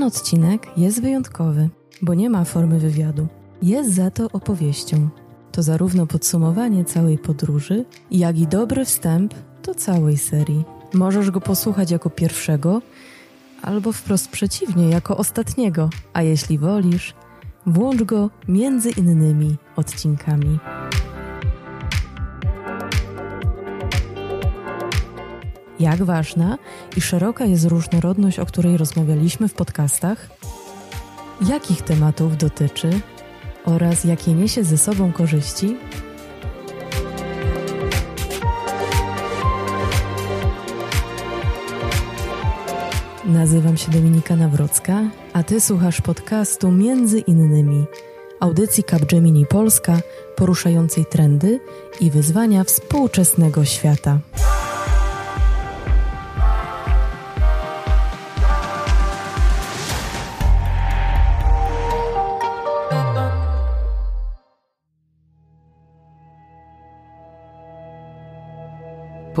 Ten odcinek jest wyjątkowy, bo nie ma formy wywiadu. Jest za to opowieścią. To zarówno podsumowanie całej podróży, jak i dobry wstęp do całej serii. Możesz go posłuchać jako pierwszego, albo wprost przeciwnie, jako ostatniego, a jeśli wolisz, włącz go między innymi odcinkami. Jak ważna i szeroka jest różnorodność, o której rozmawialiśmy w podcastach? Jakich tematów dotyczy oraz jakie niesie ze sobą korzyści? Nazywam się Dominika Nawrocka, a Ty słuchasz podcastu między innymi audycji Capgemini Polska poruszającej trendy i wyzwania współczesnego świata.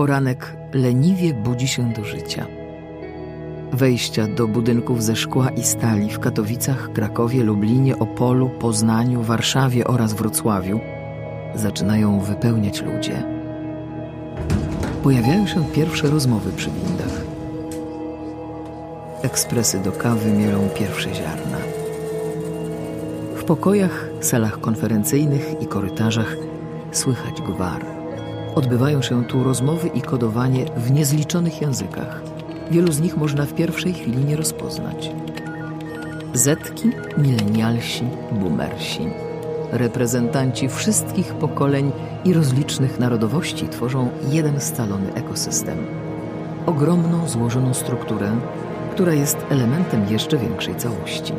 Poranek leniwie budzi się do życia. Wejścia do budynków ze szkła i stali w Katowicach, Krakowie, Lublinie, Opolu, Poznaniu, Warszawie oraz Wrocławiu zaczynają wypełniać ludzie. Pojawiają się pierwsze rozmowy przy windach. Ekspresy do kawy mielą pierwsze ziarna. W pokojach, salach konferencyjnych i korytarzach słychać gwar. Odbywają się tu rozmowy i kodowanie w niezliczonych językach. Wielu z nich można w pierwszej chwili nie rozpoznać. Zetki, milenialsi, boomersi. Reprezentanci wszystkich pokoleń i rozlicznych narodowości tworzą jeden scalony ekosystem. Ogromną, złożoną strukturę, która jest elementem jeszcze większej całości.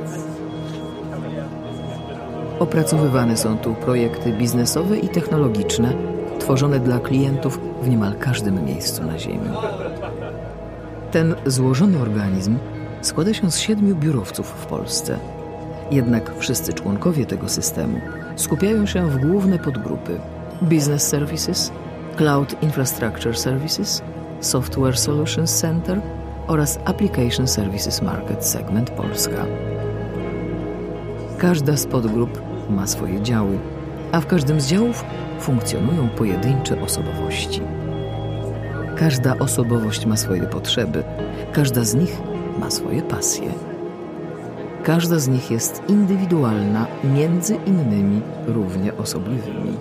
Opracowywane są tu projekty biznesowe i technologiczne, tworzone dla klientów w niemal każdym miejscu na Ziemi. Ten złożony organizm składa się z siedmiu biurowców w Polsce. Jednak wszyscy członkowie tego systemu skupiają się w główne podgrupy Business Services, Cloud Infrastructure Services, Software Solutions Center oraz Application Services Market Segment Polska. Każda z podgrup ma swoje działy, a w każdym z działów funkcjonują pojedyncze osobowości. Każda osobowość ma swoje potrzeby, każda z nich ma swoje pasje. Każda z nich jest indywidualna, między innymi równie osobliwymi.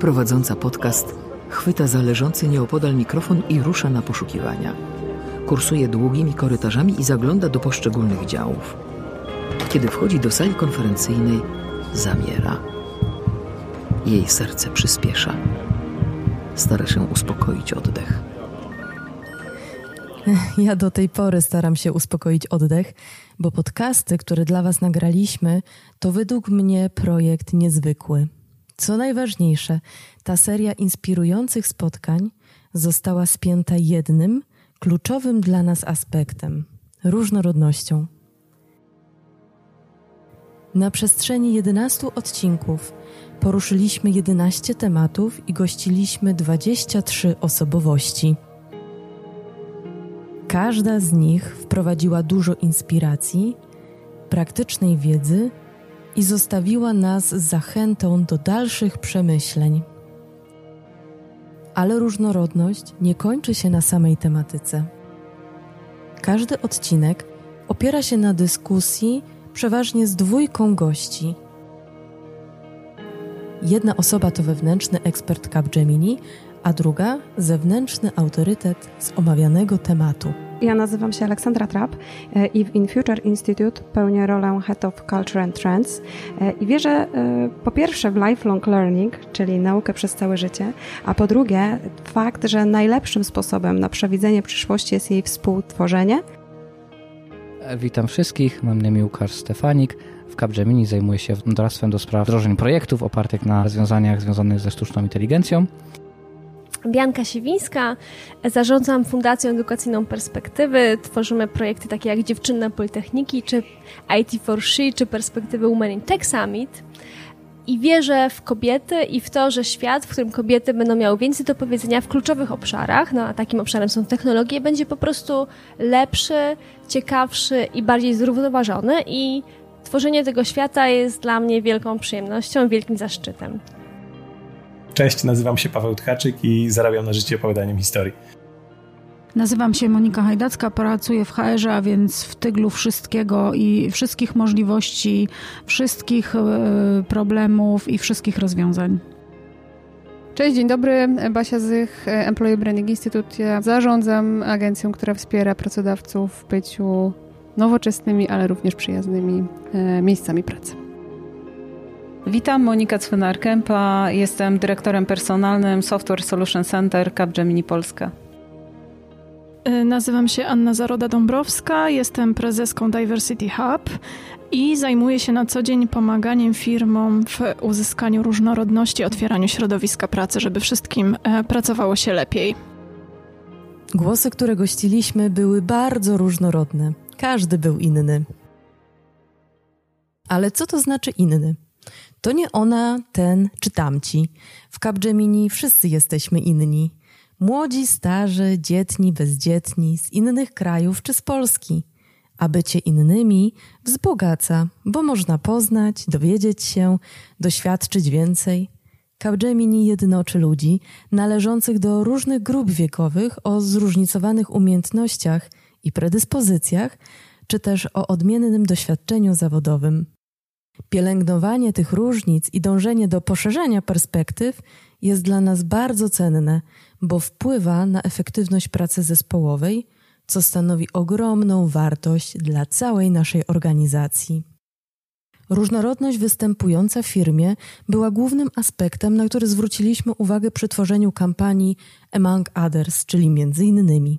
Prowadząca podcast chwyta zależący nieopodal mikrofon i rusza na poszukiwania. Kursuje długimi korytarzami i zagląda do poszczególnych działów. Kiedy wchodzi do sali konferencyjnej, zamiera. Jej serce przyspiesza. Stara się uspokoić oddech. Ja do tej pory staram się uspokoić oddech, bo podcasty, które dla Was nagraliśmy, to według mnie projekt niezwykły. Co najważniejsze, ta seria inspirujących spotkań została spięta jednym, kluczowym dla nas aspektem różnorodnością. Na przestrzeni 11 odcinków poruszyliśmy 11 tematów i gościliśmy 23 osobowości. Każda z nich wprowadziła dużo inspiracji, praktycznej wiedzy i zostawiła nas z zachętą do dalszych przemyśleń. Ale różnorodność nie kończy się na samej tematyce. Każdy odcinek opiera się na dyskusji przeważnie z dwójką gości. Jedna osoba to wewnętrzny ekspert Capgemini, a druga zewnętrzny autorytet z omawianego tematu. Ja nazywam się Aleksandra Trapp e, i w InFuture Institute pełnię rolę Head of Culture and Trends e, i wierzę e, po pierwsze w lifelong learning, czyli naukę przez całe życie, a po drugie fakt, że najlepszym sposobem na przewidzenie przyszłości jest jej współtworzenie. Witam wszystkich, mam na imię Łukasz Stefanik. W Capgemini zajmuję się doradztwem do spraw wdrożeń projektów opartych na rozwiązaniach związanych ze sztuczną inteligencją. Bianka Siwińska, zarządzam Fundacją Edukacyjną Perspektywy. Tworzymy projekty takie jak Dziewczynne Politechniki, czy IT for She, czy Perspektywy Women in Tech Summit. i wierzę w kobiety i w to, że świat, w którym kobiety będą miały więcej do powiedzenia w kluczowych obszarach, no a takim obszarem są technologie, będzie po prostu lepszy, ciekawszy i bardziej zrównoważony i tworzenie tego świata jest dla mnie wielką przyjemnością, wielkim zaszczytem. Cześć, nazywam się Paweł Tkaczyk i zarabiam na życie opowiadaniem historii. Nazywam się Monika Hajdacka, pracuję w HR-ze, a więc w tyglu wszystkiego i wszystkich możliwości, wszystkich e, problemów i wszystkich rozwiązań. Cześć, dzień dobry. Basia Zych, Employee Branding Institute. Ja zarządzam agencją, która wspiera pracodawców w byciu nowoczesnymi, ale również przyjaznymi e, miejscami pracy. Witam, Monika Cwynar-Kępa. Jestem dyrektorem personalnym Software Solution Center Capgemini Polska. Y, nazywam się Anna Zaroda-Dąbrowska, jestem prezeską Diversity Hub i zajmuję się na co dzień pomaganiem firmom w uzyskaniu różnorodności, otwieraniu środowiska pracy, żeby wszystkim e, pracowało się lepiej. Głosy, które gościliśmy, były bardzo różnorodne. Każdy był inny. Ale co to znaczy inny? To nie ona, ten czy tamci. W Capgemini wszyscy jesteśmy inni. Młodzi, starzy, dzietni, bezdzietni, z innych krajów czy z Polski. A bycie innymi wzbogaca, bo można poznać, dowiedzieć się, doświadczyć więcej. Capgemini jednoczy ludzi należących do różnych grup wiekowych o zróżnicowanych umiejętnościach i predyspozycjach, czy też o odmiennym doświadczeniu zawodowym. Pielęgnowanie tych różnic i dążenie do poszerzenia perspektyw jest dla nas bardzo cenne, bo wpływa na efektywność pracy zespołowej, co stanowi ogromną wartość dla całej naszej organizacji. Różnorodność występująca w firmie była głównym aspektem, na który zwróciliśmy uwagę przy tworzeniu kampanii Among Others, czyli między innymi.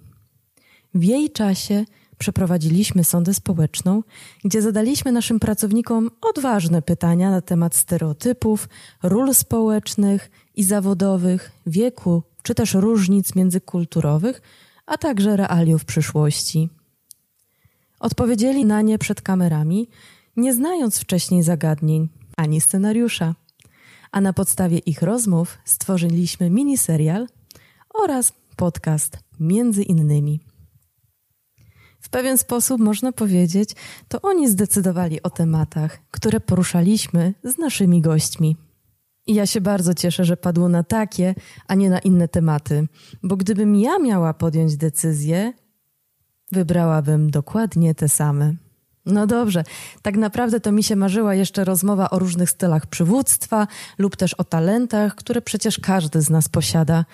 W jej czasie przeprowadziliśmy sondę społeczną, gdzie zadaliśmy naszym pracownikom odważne pytania na temat stereotypów, ról społecznych i zawodowych, wieku czy też różnic międzykulturowych, a także realiów przyszłości. Odpowiedzieli na nie przed kamerami, nie znając wcześniej zagadnień ani scenariusza. A na podstawie ich rozmów stworzyliśmy miniserial oraz podcast między innymi. Pewien sposób można powiedzieć, to oni zdecydowali o tematach, które poruszaliśmy z naszymi gośćmi. I ja się bardzo cieszę, że padło na takie, a nie na inne tematy, bo gdybym ja miała podjąć decyzję, wybrałabym dokładnie te same. No dobrze, tak naprawdę to mi się marzyła jeszcze rozmowa o różnych stylach przywództwa lub też o talentach, które przecież każdy z nas posiada,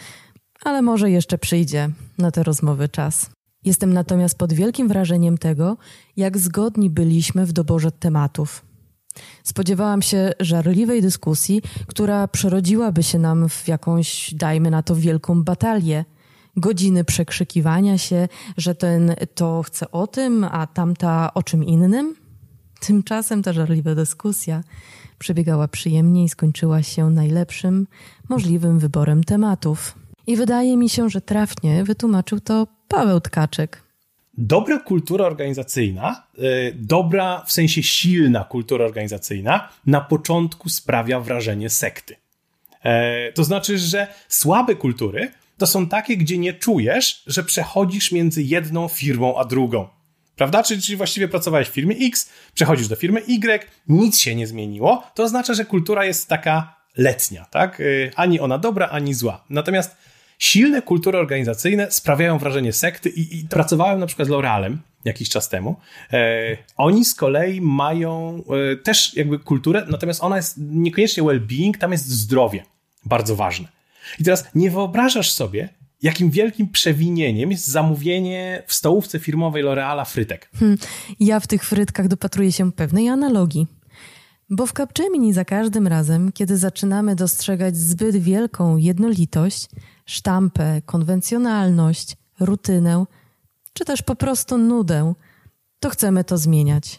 ale może jeszcze przyjdzie na te rozmowy czas. Jestem natomiast pod wielkim wrażeniem tego, jak zgodni byliśmy w doborze tematów. Spodziewałam się żarliwej dyskusji, która przerodziłaby się nam w jakąś, dajmy na to, wielką batalię. Godziny przekrzykiwania się, że ten to chce o tym, a tamta o czym innym. Tymczasem ta żarliwa dyskusja przebiegała przyjemnie i skończyła się najlepszym możliwym wyborem tematów. I wydaje mi się, że trafnie wytłumaczył to Paweł Tkaczek. Dobra kultura organizacyjna, y, dobra w sensie silna kultura organizacyjna, na początku sprawia wrażenie sekty. E, to znaczy, że słabe kultury to są takie, gdzie nie czujesz, że przechodzisz między jedną firmą a drugą. Prawda? Czyli, czyli właściwie pracowałeś w firmie X, przechodzisz do firmy Y, nic się nie zmieniło. To oznacza, że kultura jest taka letnia, tak? Y, ani ona dobra, ani zła. Natomiast silne kultury organizacyjne sprawiają wrażenie sekty i, i pracowałem na przykład z L'Orealem jakiś czas temu. E, oni z kolei mają e, też jakby kulturę, natomiast ona jest niekoniecznie well-being, tam jest zdrowie bardzo ważne. I teraz nie wyobrażasz sobie, jakim wielkim przewinieniem jest zamówienie w stołówce firmowej L'Oreala frytek. Hmm, ja w tych frytkach dopatruję się pewnej analogii. Bo w Capgemini za każdym razem, kiedy zaczynamy dostrzegać zbyt wielką jednolitość, sztampę, konwencjonalność, rutynę, czy też po prostu nudę, to chcemy to zmieniać.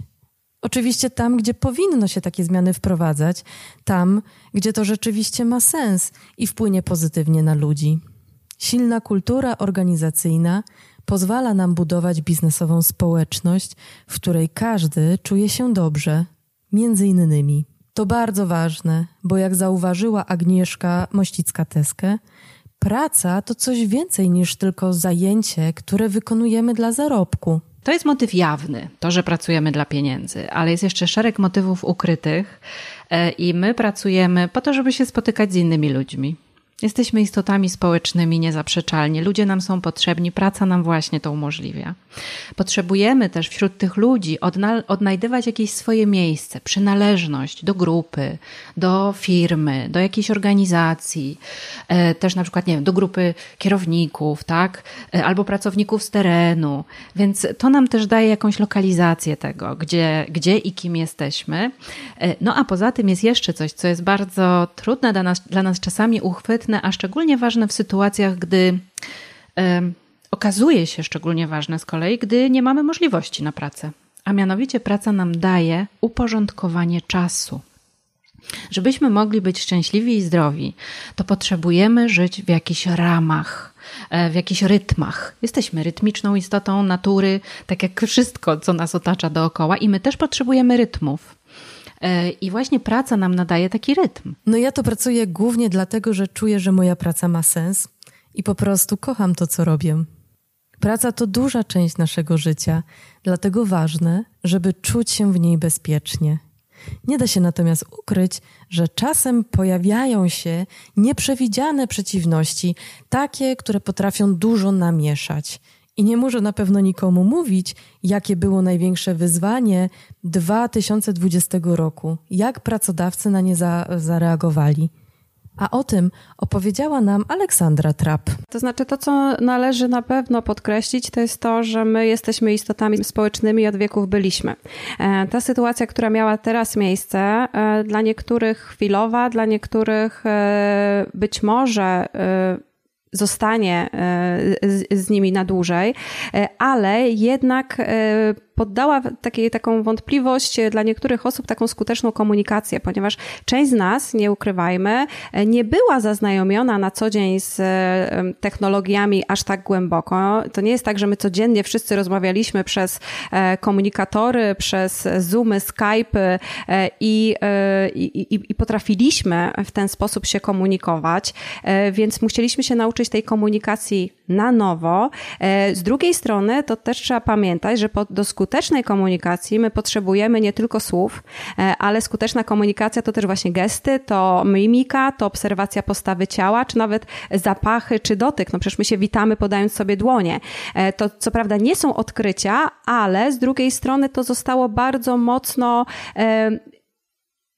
Oczywiście tam, gdzie powinno się takie zmiany wprowadzać, tam, gdzie to rzeczywiście ma sens i wpłynie pozytywnie na ludzi. Silna kultura organizacyjna pozwala nam budować biznesową społeczność, w której każdy czuje się dobrze, między innymi. To bardzo ważne, bo jak zauważyła Agnieszka Mościcka-Teskę, praca to coś więcej niż tylko zajęcie, które wykonujemy dla zarobku. To jest motyw jawny, to, że pracujemy dla pieniędzy, ale jest jeszcze szereg motywów ukrytych e, i my pracujemy po to, żeby się spotykać z innymi ludźmi. Jesteśmy istotami społecznymi niezaprzeczalnie. Ludzie nam są potrzebni, praca nam właśnie to umożliwia. Potrzebujemy też wśród tych ludzi odnajdywać jakieś swoje miejsce, przynależność do grupy, do firmy, do jakiejś organizacji, e, też na przykład, nie wiem, do grupy kierowników, tak, e, albo pracowników z terenu. Więc to nam też daje jakąś lokalizację tego, gdzie, gdzie i kim jesteśmy. E, no a poza tym jest jeszcze coś, co jest bardzo trudne dla nas, dla nas czasami uchwytne, a szczególnie ważne w sytuacjach, gdy okazuje się szczególnie ważne z kolei, gdy nie mamy możliwości na pracę. A mianowicie praca nam daje uporządkowanie czasu. Żebyśmy mogli być szczęśliwi i zdrowi, to potrzebujemy żyć w jakichś ramach, e, w jakichś rytmach. Jesteśmy rytmiczną istotą natury, tak jak wszystko, co nas otacza dookoła, i my też potrzebujemy rytmów. E, I właśnie praca nam nadaje taki rytm. No ja to pracuję głównie dlatego, że czuję, że moja praca ma sens i po prostu kocham to, co robię. Praca to duża część naszego życia, dlatego ważne, żeby czuć się w niej bezpiecznie. Nie da się natomiast ukryć, że czasem pojawiają się nieprzewidziane przeciwności, takie, które potrafią dużo namieszać. I nie muszę na pewno nikomu mówić, jakie było największe wyzwanie 2020 roku, jak pracodawcy na nie za, zareagowali. A o tym opowiedziała nam Aleksandra Trapp. To znaczy, to co należy na pewno podkreślić, to jest to, że my jesteśmy istotami społecznymi i od wieków byliśmy. E, ta sytuacja, która miała teraz miejsce, e, dla niektórych chwilowa, dla niektórych e, być może zostanie z, nimi na dłużej, ale jednak poddała takiej, taką wątpliwość dla niektórych osób taką skuteczną komunikację, ponieważ część z nas, nie ukrywajmy, nie była zaznajomiona na co dzień z technologiami aż tak głęboko. To nie jest tak, że my codziennie wszyscy rozmawialiśmy przez e, komunikatory, przez Zoomy, Skype e, i, i, i potrafiliśmy w ten sposób się komunikować, e, więc musieliśmy się nauczyć tej komunikacji na nowo. Z drugiej strony, to też trzeba pamiętać, że do skuteczności skutecznej komunikacji my potrzebujemy nie tylko słów, e, ale skuteczna komunikacja to też właśnie gesty, to mimika, to obserwacja postawy ciała, czy nawet zapachy, czy dotyk. No przecież my się witamy podając sobie dłonie. E, to co prawda nie są odkrycia, ale z drugiej strony to zostało bardzo mocno e,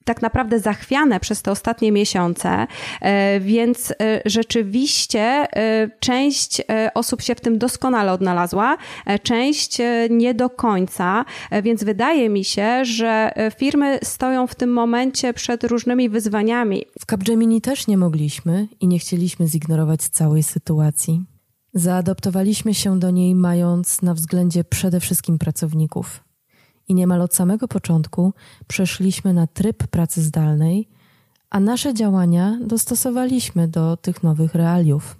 tak naprawdę zachwiane przez te ostatnie miesiące, e, więc e, rzeczywiście e, część osób się w tym doskonale odnalazła, część nie do końca, więc wydaje mi się, że firmy stoją w tym momencie przed różnymi wyzwaniami. W Capgemini też nie mogliśmy i nie chcieliśmy zignorować całej sytuacji. Zaadoptowaliśmy się do niej mając na względzie przede wszystkim pracowników i niemal od samego początku przeszliśmy na tryb pracy zdalnej, a nasze działania dostosowaliśmy do tych nowych realiów.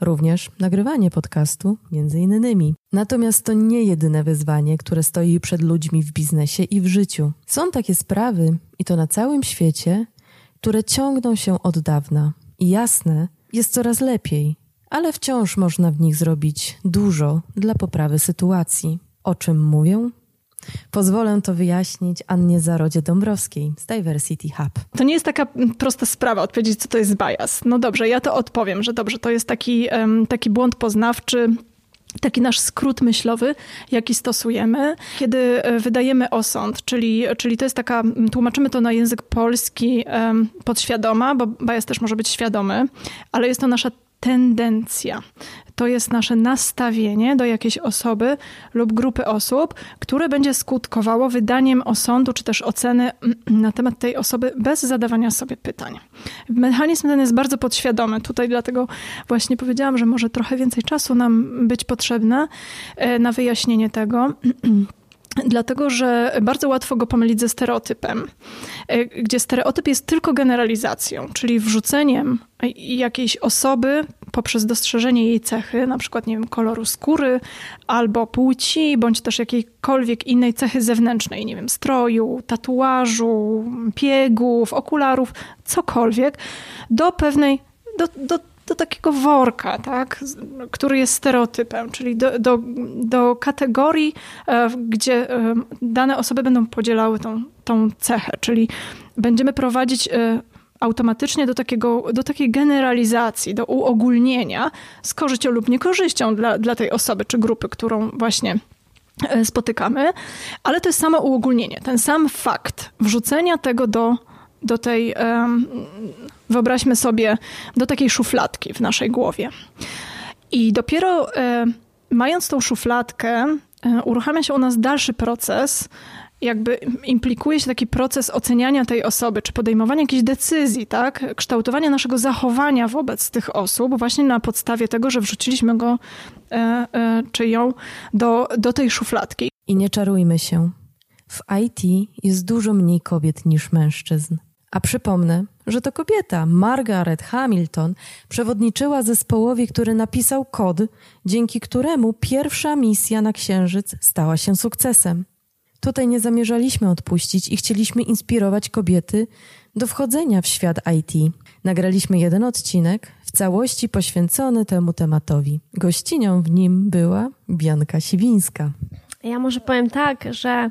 Również nagrywanie podcastu, między innymi. Natomiast to nie jedyne wyzwanie, które stoi przed ludźmi w biznesie i w życiu. Są takie sprawy, i to na całym świecie, które ciągną się od dawna. I jasne, jest coraz lepiej, ale wciąż można w nich zrobić dużo dla poprawy sytuacji. O czym mówię? Pozwolę to wyjaśnić Annie Zarodzie Dąbrowskiej z Diversity Hub. To nie jest taka prosta sprawa odpowiedzieć, co to jest bias. No dobrze, ja to odpowiem, że dobrze, to jest taki, taki błąd poznawczy, taki nasz skrót myślowy, jaki stosujemy, kiedy e, wydajemy osąd, czyli, czyli to jest taka, tłumaczymy to na język polski podświadoma, bo bias też może być świadomy, ale jest to nasza tendencja to jest nasze nastawienie do jakiejś osoby lub grupy osób, które będzie skutkowało wydaniem osądu czy też oceny na temat tej osoby bez zadawania sobie pytań. Mechanizm ten jest bardzo podświadomy. Tutaj dlatego właśnie powiedziałam, że może trochę więcej czasu nam być potrzebne e, na wyjaśnienie tego. dlatego że bardzo łatwo go pomylić ze stereotypem, e, gdzie stereotyp jest tylko generalizacją, czyli wrzuceniem jakiejś osoby poprzez dostrzeżenie jej cechy, na przykład, nie wiem, koloru skóry albo płci, bądź też jakiejkolwiek innej cechy zewnętrznej, nie wiem, stroju, tatuażu, biegów, okularów, cokolwiek, do pewnej, do, do do takiego worka, tak, który jest stereotypem, czyli do, do, do kategorii, e, gdzie e, dane osoby będą podzielały tą, tą cechę, czyli będziemy prowadzić e, automatycznie do, takiego, do takiej generalizacji, do uogólnienia z korzyścią lub niekorzyścią dla, dla tej osoby czy grupy, którą właśnie spotykamy, ale to jest samo uogólnienie, ten sam fakt wrzucenia tego do do tej, wyobraźmy sobie, do takiej szufladki w naszej głowie. I dopiero mając tą szufladkę, e, uruchamia się u nas dalszy proces, jakby implikuje się taki proces oceniania tej osoby, czy podejmowania jakichś decyzji, tak? Kształtowania naszego zachowania wobec tych osób, właśnie na podstawie tego, że wrzuciliśmy go e, e, czy ją do, do tej szufladki. I nie czarujmy się. W IT jest dużo mniej kobiet niż mężczyzn. A przypomnę, że to kobieta, Margaret Hamilton, przewodniczyła zespołowi, który napisał kod, dzięki któremu pierwsza misja na Księżyc stała się sukcesem. Tutaj nie zamierzaliśmy odpuścić i chcieliśmy inspirować kobiety do wchodzenia w świat IT. Nagraliśmy jeden odcinek, w całości poświęcony temu tematowi. Gościnią w nim była Bianka Siwińska. Ja może powiem tak, że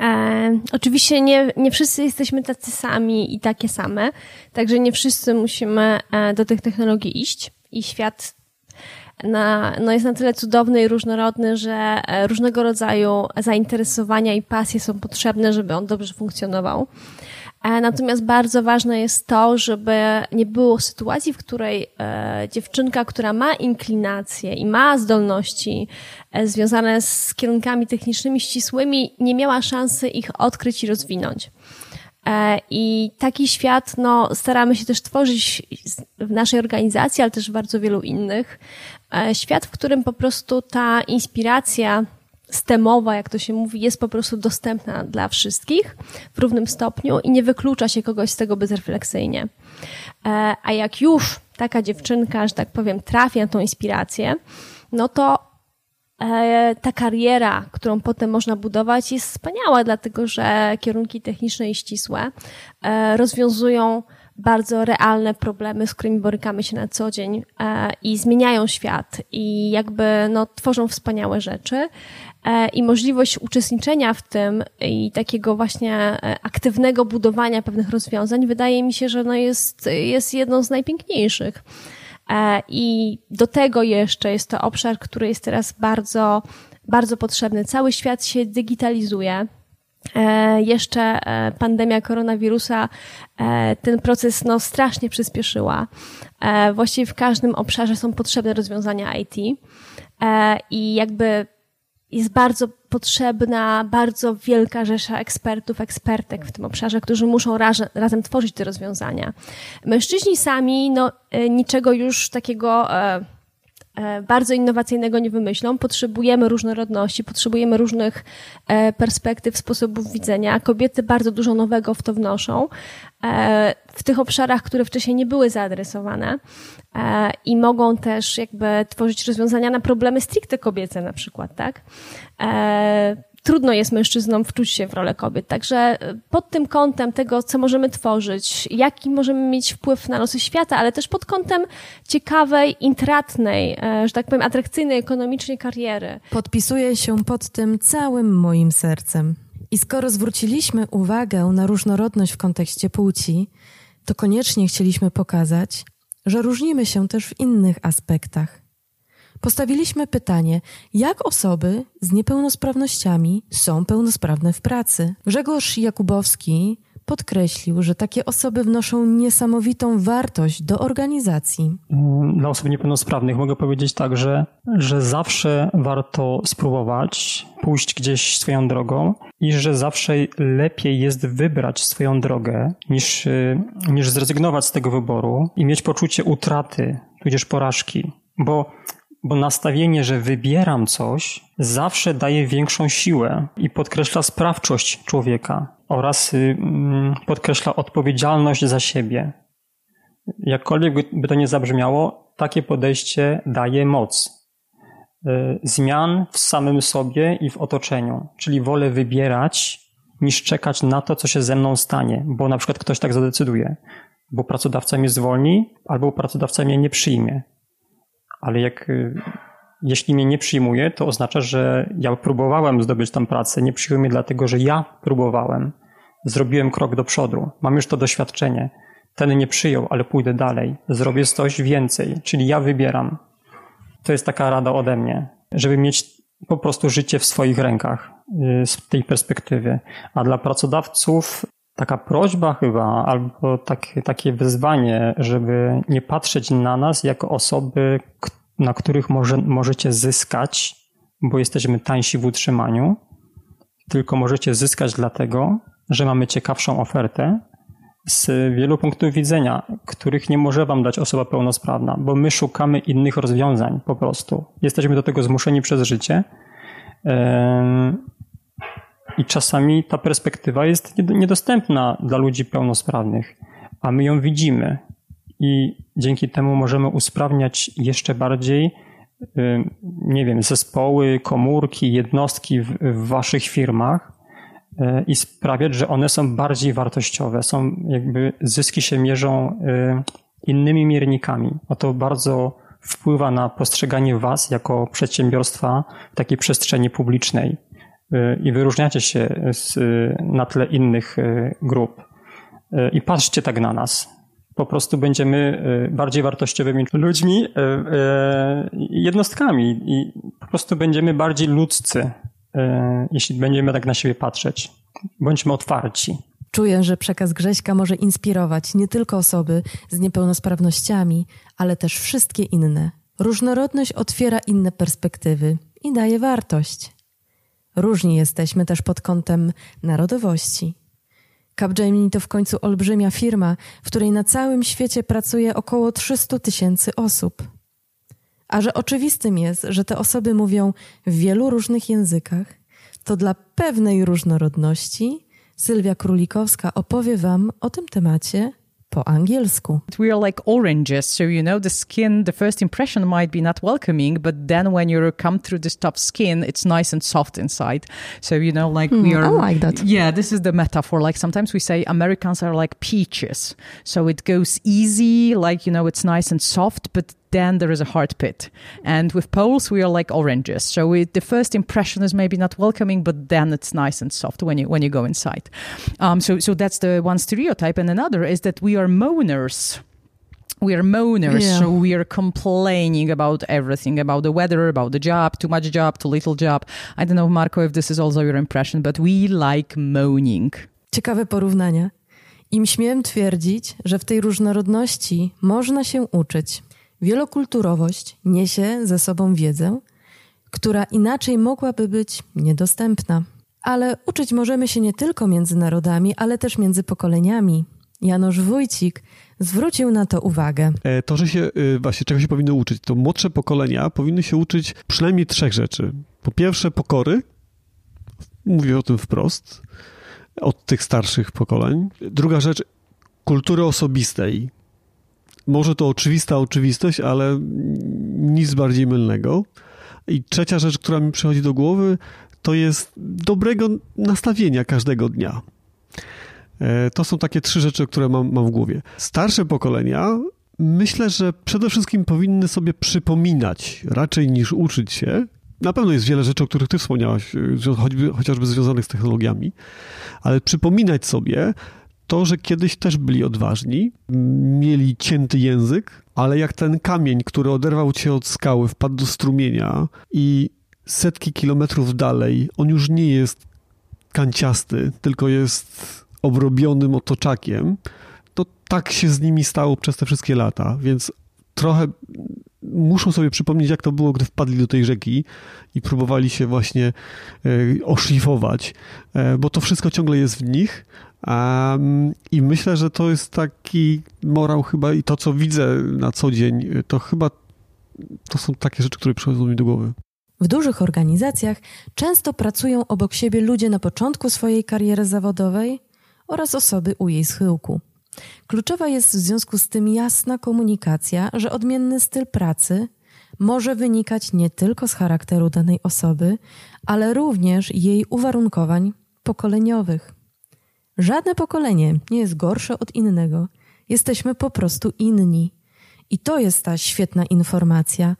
E, oczywiście nie, nie wszyscy jesteśmy tacy sami i takie same, także nie wszyscy musimy e, do tych technologii iść i świat na, no jest na tyle cudowny i różnorodny, że e, różnego rodzaju zainteresowania i pasje są potrzebne, żeby on dobrze funkcjonował. E, natomiast bardzo ważne jest to, żeby nie było sytuacji, w której e, dziewczynka, która ma inklinacje i ma zdolności e, związane z kierunkami technicznymi ścisłymi, nie miała szansy ich odkryć i rozwinąć. I taki świat no, staramy się też tworzyć w naszej organizacji, ale też w bardzo wielu innych. Świat, w którym po prostu ta inspiracja stemowa, jak to się mówi, jest po prostu dostępna dla wszystkich w równym stopniu i nie wyklucza się kogoś z tego bezrefleksyjnie. E, a jak już taka dziewczynka, że tak powiem, trafi na tą inspirację, no to e, ta kariera, którą potem można budować, jest wspaniała, dlatego że kierunki techniczne i ścisłe e, rozwiązują bardzo realne problemy, z którymi borykamy się na co dzień i zmieniają świat i jakby no, tworzą wspaniałe rzeczy. E, i możliwość uczestniczenia w tym i takiego właśnie e, aktywnego budowania pewnych rozwiązań wydaje mi się, że no jest, jest jedną z najpiękniejszych. E, I do tego jeszcze jest to obszar, który jest teraz bardzo, bardzo potrzebny. Cały świat się digitalizuje. Jeszcze pandemia koronawirusa ten proces no, strasznie przyspieszyła. Właściwie w każdym obszarze są potrzebne rozwiązania IT. I jakby jest bardzo potrzebna bardzo wielka rzesza ekspertów, ekspertek w tym obszarze, którzy muszą raz, razem tworzyć te rozwiązania. Mężczyźni sami no, e, niczego już takiego e, e, bardzo innowacyjnego nie wymyślą. Potrzebujemy różnorodności, potrzebujemy różnych e, perspektyw, sposobów widzenia. Kobiety bardzo dużo nowego w to wnoszą e, w tych obszarach, które wcześniej nie były zaadresowane. E, i mogą też jakby tworzyć rozwiązania na problemy stricte kobiece na przykład, tak? E, trudno jest mężczyznom wczuć się w rolę kobiet. Także e, pod tym kątem tego, co możemy tworzyć, jaki możemy mieć wpływ na losy świata, ale też pod kątem ciekawej, intratnej, że tak powiem, atrakcyjnej ekonomicznie kariery. Podpisuję się pod tym całym moim sercem. I skoro zwróciliśmy uwagę na różnorodność w kontekście płci, to koniecznie chcieliśmy pokazać, że różnimy się też w innych aspektach. Postawiliśmy pytanie, jak osoby z niepełnosprawnościami są pełnosprawne w pracy. Grzegorz Jakubowski podkreślił, że takie osoby wnoszą niesamowitą wartość do organizacji. Dla osób niepełnosprawnych mogę powiedzieć tak, że, że zawsze warto spróbować pójść gdzieś swoją drogą i że zawsze lepiej jest wybrać swoją drogę niż, niż zrezygnować z tego wyboru i mieć poczucie utraty, tudzież porażki. Bo bo nastawienie, że wybieram coś, zawsze daje większą siłę i podkreśla sprawczość człowieka oraz y, mm, podkreśla odpowiedzialność za siebie. Jakkolwiek by to nie zabrzmiało, takie podejście daje moc. Y, zmian w samym sobie i w otoczeniu, czyli wolę wybierać niż czekać na to, co się ze mną stanie, bo na przykład ktoś tak zadecyduje, bo pracodawca mnie zwolni, albo pracodawca mnie nie przyjmie. Ale jak, y, jeśli mnie nie przyjmuje, to oznacza, że ja próbowałem zdobyć tam pracę, nie przyjął dlatego, że ja próbowałem. Zrobiłem krok do przodu, mam już to doświadczenie. Ten nie przyjął, ale pójdę dalej, zrobię coś więcej, czyli ja wybieram. To jest taka rada ode mnie, żeby mieć po prostu życie w swoich rękach y, z tej perspektywy. A dla pracodawców taka prośba chyba, albo takie, takie wyzwanie, żeby nie patrzeć na nas jako osoby, na których może, możecie zyskać, bo jesteśmy tańsi w utrzymaniu, tylko możecie zyskać dlatego, że mamy ciekawszą ofertę z wielu punktów widzenia, których nie może Wam dać osoba pełnosprawna, bo my szukamy innych rozwiązań po prostu. Jesteśmy do tego zmuszeni przez życie. I czasami ta perspektywa jest niedostępna dla ludzi pełnosprawnych, a my ją widzimy. I dzięki temu możemy usprawniać jeszcze bardziej, nie wiem, zespoły, komórki, jednostki w, w waszych firmach e, i sprawiać, że one są bardziej wartościowe. Są jakby zyski się mierzą e, innymi miernikami. A to bardzo wpływa na postrzeganie was jako przedsiębiorstwa w takiej przestrzeni publicznej i wyróżniacie się z, na tle innych grup. I patrzcie tak na nas. Po prostu będziemy bardziej wartościowymi ludźmi, jednostkami i po prostu będziemy bardziej ludzcy, jeśli będziemy tak na siebie patrzeć. Bądźmy otwarci. Czuję, że przekaz Grześka może inspirować nie tylko osoby z niepełnosprawnościami, ale też wszystkie inne. Różnorodność otwiera inne perspektywy i daje wartość. Różni jesteśmy też pod kątem narodowości. Capgemini to w końcu olbrzymia firma, w której na całym świecie pracuje około 300 tysięcy osób. A że oczywistym jest, że te osoby mówią w wielu różnych językach, to dla pewnej różnorodności Sylwia Królikowska opowie Wam o tym temacie po angielsku. We are like oranges, so you know the skin, the first impression might be not welcoming, but then when you come through this tough skin, it's nice and soft inside. So you know, like mm, we are. I like that. Yeah, this is the metaphor. Like sometimes we say Americans are like peaches, so it goes easy, like you know, it's nice and soft, but then there is a hard pit. And with Poles, we are like oranges. So we, the first impression is maybe not welcoming, but then it's nice and soft when you when you go inside. Um, so so that's the one stereotype, and another is that we are moaners we are moaners yeah. so we are complaining about everything about the weather about the job too much job too little job i don't know marco if this is also your impression but we like moaning ciekawe porównania im śmiem twierdzić że w tej różnorodności można się uczyć Wielokulturowość niesie ze sobą wiedzę, która inaczej mogłaby być niedostępna. Ale uczyć możemy się nie tylko między narodami, ale też między pokoleniami. Janusz Wójcik zwrócił na to uwagę. E, to, że się e, właśnie czego się powinno uczyć, to młodsze pokolenia powinny się uczyć przynajmniej trzech rzeczy. Po pierwsze, pokory. Mówię o tym wprost. Od tych starszych pokoleń. Druga rzecz, kultury osobistej może to oczywista oczywistość, ale nic bardziej mylnego. I trzecia rzecz, która mi przychodzi do głowy, to jest dobrego nastawienia każdego dnia. E, to są takie trzy rzeczy, które mam, mam w głowie. Starsze pokolenia myślę, że przede wszystkim powinny sobie przypominać, raczej niż uczyć się. Na pewno jest wiele rzeczy, o których ty wspomniałaś, e, choćby, chociażby związanych z technologiami, ale przypominać sobie, to, że kiedyś też byli odważni, mieli cięty język, ale jak ten kamień, który oderwał cię od skały, wpadł do strumienia i setki kilometrów dalej, on już nie jest kanciasty, tylko jest obrobionym otoczakiem, to tak się z nimi stało przez te wszystkie lata, więc trochę muszą sobie przypomnieć, jak to było, gdy wpadli do tej rzeki i próbowali się właśnie e, oszlifować, e, bo to wszystko ciągle jest w nich, Um, I myślę, że to jest taki morał chyba i to, co widzę na co dzień, to chyba to są takie rzeczy, które przychodzą mi do głowy. W dużych organizacjach często pracują obok siebie ludzie na początku swojej kariery zawodowej oraz osoby u jej schyłku. Kluczowa jest w związku z tym jasna komunikacja, że odmienny styl pracy może wynikać nie tylko z charakteru danej osoby, ale również jej uwarunkowań pokoleniowych. Żadne pokolenie nie jest gorsze od innego. Jesteśmy po prostu inni. I to jest ta świetna informacja,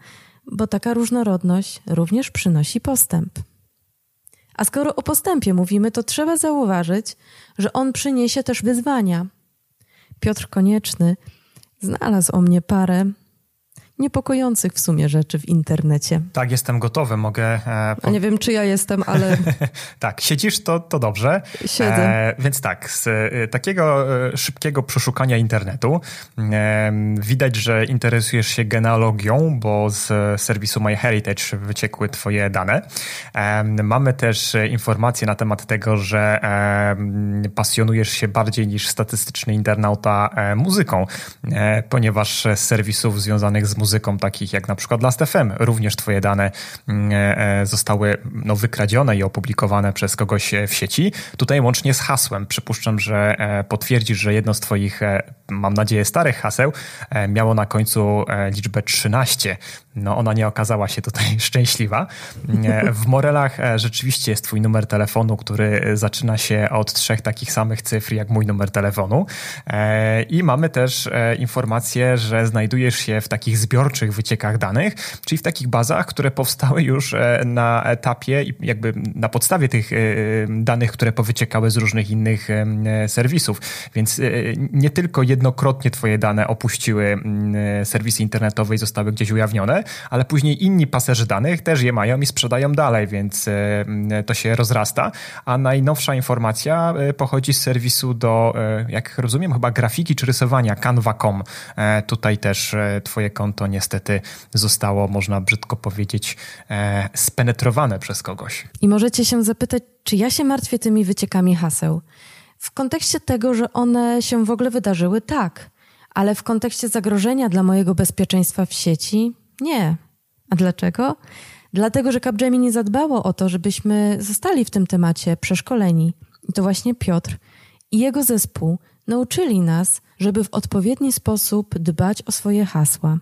bo taka różnorodność również przynosi postęp. A skoro o postępie mówimy, to trzeba zauważyć, że on przyniesie też wyzwania. Piotr Konieczny znalazł o mnie parę niepokojących w sumie rzeczy w internecie. Tak, jestem gotowy, mogę... E, po... Nie wiem, czy ja jestem, ale... tak, siedzisz, to, to dobrze. Siedzę. E, więc tak, z e, takiego e, szybkiego przeszukania internetu e, widać, że interesujesz się genealogią, bo z serwisu MyHeritage wyciekły twoje dane. E, mamy też informacje na temat tego, że pasjonujesz się bardziej niż statystyczny internauta muzyką, ponieważ z serwisów związanych z muzyką muzyką, takich jak na przykład Last.fm. Również twoje dane mm, e, e, zostały no, wykradzione i opublikowane przez kogoś w sieci. Tutaj łącznie z hasłem. Przypuszczam, że e, potwierdzisz, że jedno z twoich, mam nadzieję, starych haseł miało na końcu liczbę 13. No, ona nie okazała się tutaj szczęśliwa. W Morelach rzeczywiście jest twój numer telefonu, który zaczyna się od trzech takich samych cyfr jak mój numer telefonu. I mamy też informację, że znajdujesz się w takich zbiorczych wyciekach danych, czyli w takich bazach, które powstały już e, na etapie jakby na podstawie tych e, danych, które powyciekały z różnych innych e, serwisów. Więc nie tylko jednokrotnie twoje dane opuściły serwisy internetowe i zostały gdzieś ujawnione, ale później inni paserzy danych też je mają i sprzedają dalej, więc to się rozrasta. A najnowsza informacja pochodzi z serwisu do, jak rozumiem, chyba grafiki czy rysowania canva.com. Tutaj też twoje konto niestety zostało, można brzydko powiedzieć, e, spenetrowane przez kogoś. I możecie się zapytać, czy ja się martwię tymi wyciekami haseł? W kontekście tego, że one się w ogóle wydarzyły, tak, ale w kontekście zagrożenia dla mojego bezpieczeństwa w sieci, nie. A dlaczego? Dlatego, że Capgemini zadbało o to, żebyśmy zostali w tym temacie przeszkoleni. I to właśnie Piotr i jego zespół nauczyli nas, żeby w odpowiedni sposób dbać o swoje hasła.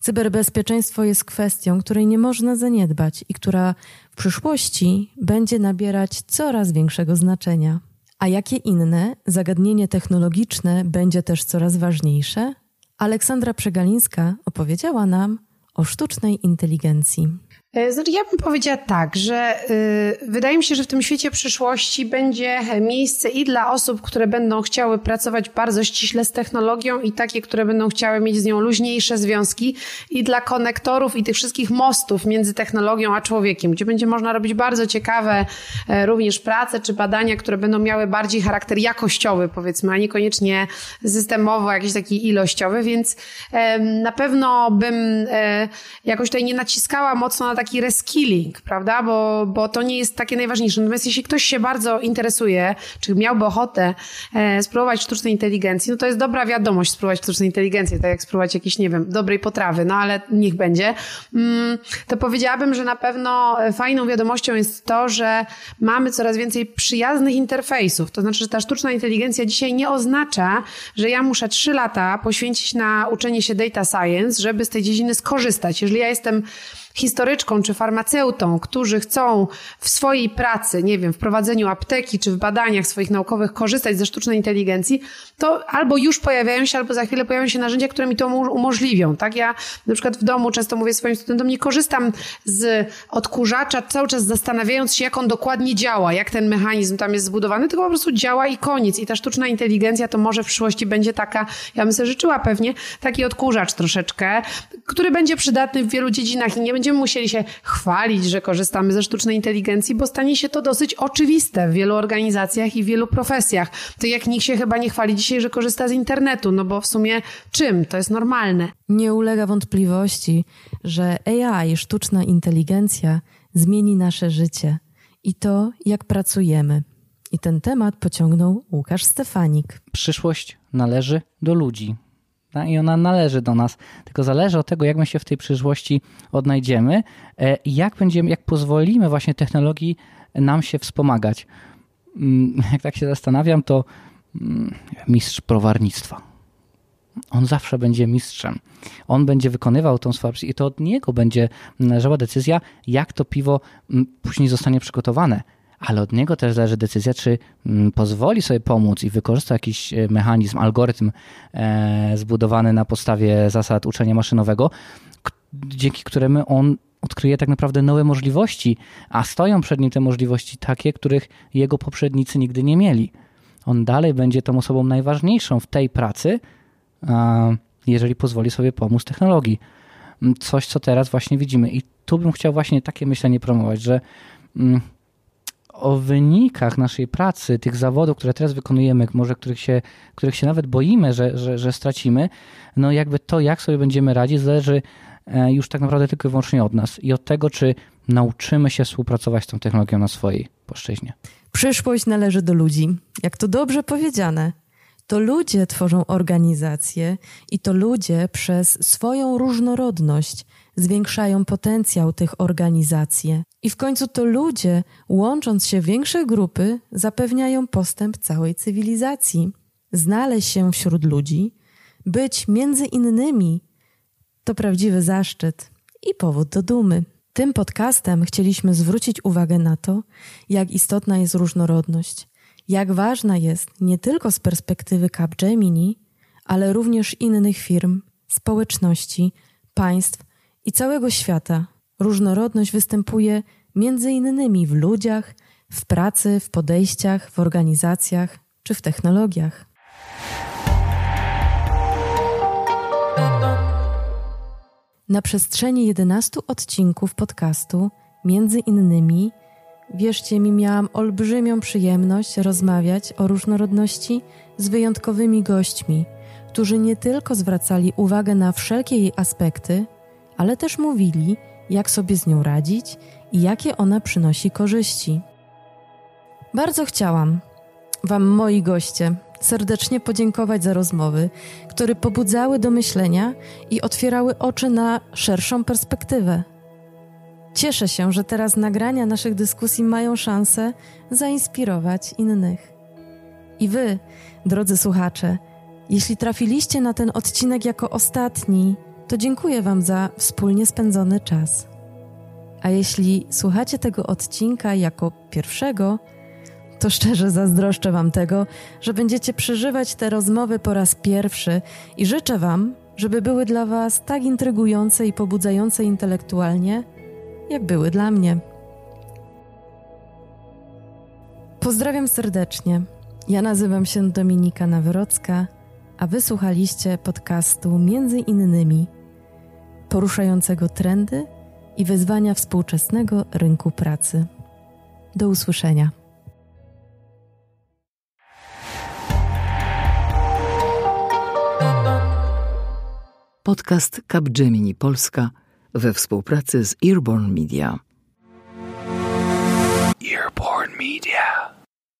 Cyberbezpieczeństwo jest kwestią, której nie można zaniedbać i która w przyszłości będzie nabierać coraz większego znaczenia. A jakie inne zagadnienie technologiczne będzie też coraz ważniejsze? Aleksandra Przegalińska opowiedziała nam o sztucznej inteligencji. E, znaczy, ja bym powiedziała tak, że y, wydaje mi się, że w tym świecie przyszłości będzie miejsce i dla osób, które będą chciały pracować bardzo ściśle z technologią i takie, które będą chciały mieć z nią luźniejsze związki i dla konektorów i tych wszystkich mostów między technologią a człowiekiem, gdzie będzie można robić bardzo ciekawe e, również prace czy badania, które będą miały bardziej charakter jakościowy, powiedzmy, a niekoniecznie systemowo, jakiś taki ilościowy, więc na pewno bym e, jakoś tutaj nie naciskała mocno na taki reskilling, prawda? Bo, bo to nie jest takie najważniejsze. Natomiast jeśli ktoś się bardzo interesuje, czy miałby ochotę e, spróbować sztucznej inteligencji, no to jest dobra wiadomość spróbować sztucznej inteligencji, tak jak spróbować jakiejś, nie wiem, dobrej potrawy, no ale niech będzie. Mm, to powiedziałabym, że na pewno fajną wiadomością jest to, że mamy coraz więcej przyjaznych interfejsów. To znaczy, że ta sztuczna inteligencja dzisiaj nie oznacza, że ja muszę trzy lata poświęcić na uczenie się data science, żeby z tej dziedziny skorzystać. Jeżeli ja jestem historyczką czy farmaceutą, którzy chcą w swojej pracy, nie wiem, w prowadzeniu apteki czy w badaniach swoich naukowych korzystać ze sztucznej inteligencji, to albo już pojawiają się, albo za chwilę pojawią się narzędzia, które mi to umożliwią. Tak? Ja na przykład w domu często mówię swoim studentom, nie korzystam z odkurzacza cały czas zastanawiając się, jak on dokładnie działa, jak ten mechanizm tam jest zbudowany, tylko po prostu działa i koniec. I ta sztuczna inteligencja to może w przyszłości będzie taka, ja bym sobie życzyła pewnie, taki odkurzacz troszeczkę, który będzie przydatny w wielu dziedzinach i nie będziemy musieli się chwalić, że korzystamy ze sztucznej inteligencji, bo stanie się to dosyć oczywiste w wielu organizacjach i w wielu profesjach. To jak nikt się chyba nie chwali dzisiaj, że korzysta z internetu, no bo w sumie czym? To jest normalne. Nie ulega wątpliwości, że AI, sztuczna inteligencja, zmieni nasze życie i to, jak pracujemy. I ten temat pociągnął Łukasz Stefanik. Przyszłość należy do ludzi. I ona należy do nas. Tylko zależy od tego, jak my się w tej przyszłości odnajdziemy e, i jak będziemy, jak pozwolimy właśnie technologii nam się wspomagać. Mm, jak tak się zastanawiam, to mm, mistrz prowarnictwa. On zawsze będzie mistrzem. On będzie wykonywał tą swoją i to od niego będzie należała decyzja, jak to piwo mm, później zostanie przygotowane ale od niego też zależy decyzja, czy mm, pozwoli sobie pomóc i wykorzysta jakiś e, mechanizm, algorytm e, zbudowany na podstawie zasad uczenia maszynowego, dzięki któremu on odkryje tak naprawdę nowe możliwości, a stoją przed nim te możliwości takie, których jego poprzednicy nigdy nie mieli. On dalej będzie tą osobą najważniejszą w tej pracy, jeżeli pozwoli sobie pomóc technologii. Mm, coś, co teraz właśnie widzimy. I tu bym chciał właśnie takie myślenie promować, że mm, o wynikach naszej pracy, tych zawodów, które teraz wykonujemy, może których się, których się nawet boimy, że, że, że stracimy, no jakby to, jak sobie będziemy radzić, zależy e, już tak naprawdę tylko i wyłącznie od nas i od tego, czy nauczymy się współpracować z tą technologią na swojej płaszczyźnie. Przyszłość należy do ludzi. Jak to dobrze powiedziane. To ludzie tworzą organizacje i to ludzie przez swoją różnorodność zwiększają potencjał tych organizacji. I w końcu to ludzie, łącząc się w większe grupy, zapewniają postęp całej cywilizacji. Znaleźć się wśród ludzi, być między innymi, to prawdziwy zaszczyt i powód do dumy. Tym podcastem chcieliśmy zwrócić uwagę na to, jak istotna jest różnorodność, jak ważna jest nie tylko z perspektywy Capgemini, ale również innych firm, społeczności, państw i całego świata. Różnorodność występuje między innymi w ludziach, w pracy, w podejściach, w organizacjach czy w technologiach. Na przestrzeni 11 odcinków podcastu, między innymi, wierzcie mi, miałam olbrzymią przyjemność rozmawiać o różnorodności z wyjątkowymi gośćmi, którzy nie tylko zwracali uwagę na wszelkie jej aspekty, ale też mówili, jak sobie z nią radzić i jakie ona przynosi korzyści. Bardzo chciałam Wam, moi goście, serdecznie podziękować za rozmowy, które pobudzały do myślenia i otwierały oczy na szerszą perspektywę. Cieszę się, że teraz nagrania naszych dyskusji mają szansę zainspirować innych. I Wy, drodzy słuchacze, jeśli trafiliście na ten odcinek jako ostatni, to dziękuję Wam za wspólnie spędzony czas. A jeśli słuchacie tego odcinka jako pierwszego, to szczerze zazdroszczę Wam tego, że będziecie przeżywać te rozmowy po raz pierwszy i życzę Wam, żeby były dla Was tak intrygujące i pobudzające intelektualnie, jak były dla mnie. Pozdrawiam serdecznie. Ja nazywam się Dominika Nawrocka, a wysłuchaliście podcastu między innymi poruszającego trendy i wyzwania współczesnego rynku pracy. Do usłyszenia. Podcast Capgemini Polska we współpracy z Earborn Media. Earborn Media.